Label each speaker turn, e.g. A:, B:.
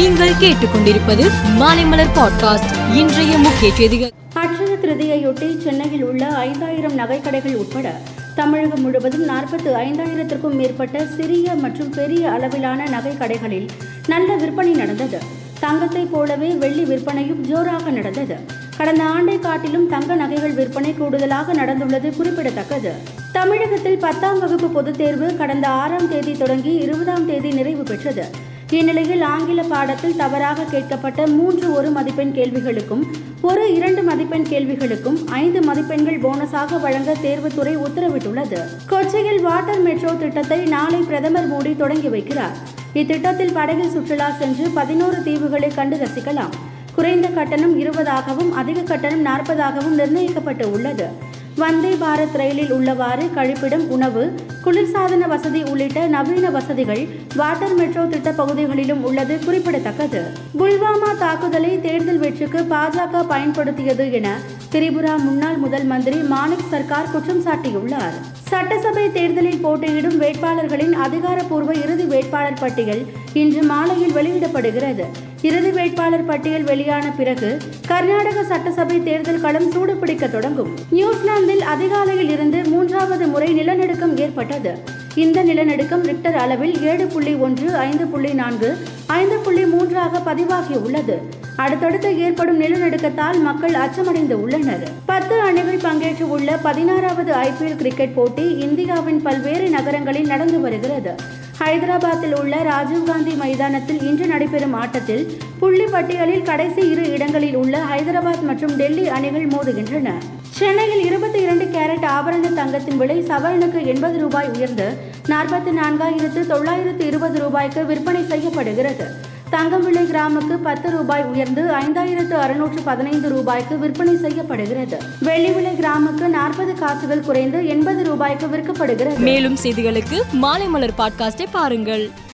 A: நீங்கள் கேட்டுக்கொண்டிருப்பது மாலைமலர் பாட்காஸ்ட் இன்றைய முக்கிய செய்திகள்.
B: அட்சய திருதியையொட்டி சென்னையில் உள்ள ஐந்தாயிரம் நகைக்கடைகள் உட்பட தமிழகம் முழுவதும் நாற்பத்து ஐந்தாயிரத்திற்கும் மேற்பட்ட சிறிய மற்றும் பெரிய அளவிலான நகை கடைகளில் நல்ல விற்பனை நடந்தது. தங்கத்தைப் போலவே வெள்ளி விற்பனையும் ஜோராக நடந்தது. கடந்த ஆண்டை காட்டிலும் தங்க நகைகள் விற்பனை கூடுதலாக நடந்துள்ளது குறிப்பிடத்தக்கது. தமிழகத்தில் பத்தாம் வகுப்பு பொதுத் தேர்வு கடந்த ஆறாம் தேதி தொடங்கி இருபதாம் தேதி நிறைவு பெற்றது. இந்நிலையில் ஆங்கில பாடத்தில் தவறாக கேட்கப்பட்ட மூன்று ஒரு மதிப்பெண் கேள்விகளுக்கும் ஒரு இரண்டு மதிப்பெண் கேள்விகளுக்கும் ஐந்து மதிப்பெண்கள் போனஸாக வழங்க தேர்வுத்துறை உத்தரவிட்டுள்ளது. கொச்சியில் வாட்டர் மெட்ரோ திட்டத்தை நாளை பிரதமர் மோடி தொடங்கி வைக்கிறார். இத்திட்டத்தில் படகில் சுற்றுலா சென்று பதினோரு தீவுகளை கண்டு ரசிக்கலாம். குறைந்த கட்டணம் இருபதாகவும் அதிக கட்டணம் நாற்பதாகவும் நிர்ணயிக்கப்பட்டு உள்ளது. வந்தே பாரத் ரயிலில் உள்ளவாறு கழிப்பிடம் உணவு குளிர்சாதன வசதி உள்ளிட்ட நவீன வசதிகள் வாட்டர் மெட்ரோ திட்ட பகுதிகளிலும் உள்ளது குறிப்பிடத்தக்கது. புல்வாமா தாக்குதலை தேர்தல் வெற்றிக்கு பாஜக பயன்படுத்தியது என திரிபுரா முன்னாள் முதல் மந்திரி மாணிக் சர்க்கார் குற்றம் சாட்டியுள்ளார். சட்டசபை தேர்தலில் போட்டியிடும் வேட்பாளர்களின் அதிகாரப்பூர்வ இறுதி வேட்பாளர் பட்டியல் இன்று மாலையில் வெளியிடப்படுகிறது. இறுதி வேட்பாளர் பட்டியல் வெளியான பிறகு கர்நாடக சட்டசபை தேர்தல் களம் சூடுபிடிக்க தொடங்கும். நியூசிலாந்தில் அதிகாலையில் இருந்து மூன்றாவது முறை நிலநடுக்கம் ஏற்பட்டது. இந்த நிலநடுக்கம் ரிக்டர் அளவில் ஏழு புள்ளி ஒன்று ஐந்து புள்ளி நான்கு ஐந்து புள்ளி மூன்றாக பதிவாகியுள்ளது அடுத்தடுத்து ஏற்படும் நிலநடுக்கத்தால் மக்கள் அச்சமடைந்து உள்ளனர். பத்து அணிகள் பங்கேற்று உள்ள பதினாறாவது ஐபிஎல் கிரிக்கெட் போட்டி இந்தியாவின் பல்வேறு நகரங்களில் நடந்து வருகிறது. ஹைதராபாத்தில் உள்ள ராஜீவ்காந்தி மைதானத்தில் இன்று நடைபெறும் ஆட்டத்தில் புள்ளி பட்டியலில் கடைசி இரு இடங்களில் உள்ள ஹைதராபாத் மற்றும் டெல்லி அணிகள் மோதுகின்றன. சென்னையில் இருபத்தி இரண்டு கேரட் ஆபரண தங்கத்தின் விலை சவரனுக்கு எண்பது ரூபாய் உயர்ந்து நாற்பத்தி நான்காயிரத்து தொள்ளாயிரத்து இருபது ரூபாய்க்கு விற்பனை செய்யப்படுகிறது. தங்கம் விலை கிராமுக்கு பத்து ரூபாய் உயர்ந்து ஐந்தாயிரத்து அறுநூற்று பதினைந்து ரூபாய்க்கு விற்பனை செய்யப்படுகிறது. வெள்ளி விலை கிராமுக்கு நாற்பது காசுகள் குறைந்து எண்பது ரூபாய்க்கு விற்கப்படுகிறது.
A: மேலும் செய்திகளுக்கு மாலை மலர் பாட்காஸ்டை பாருங்கள்.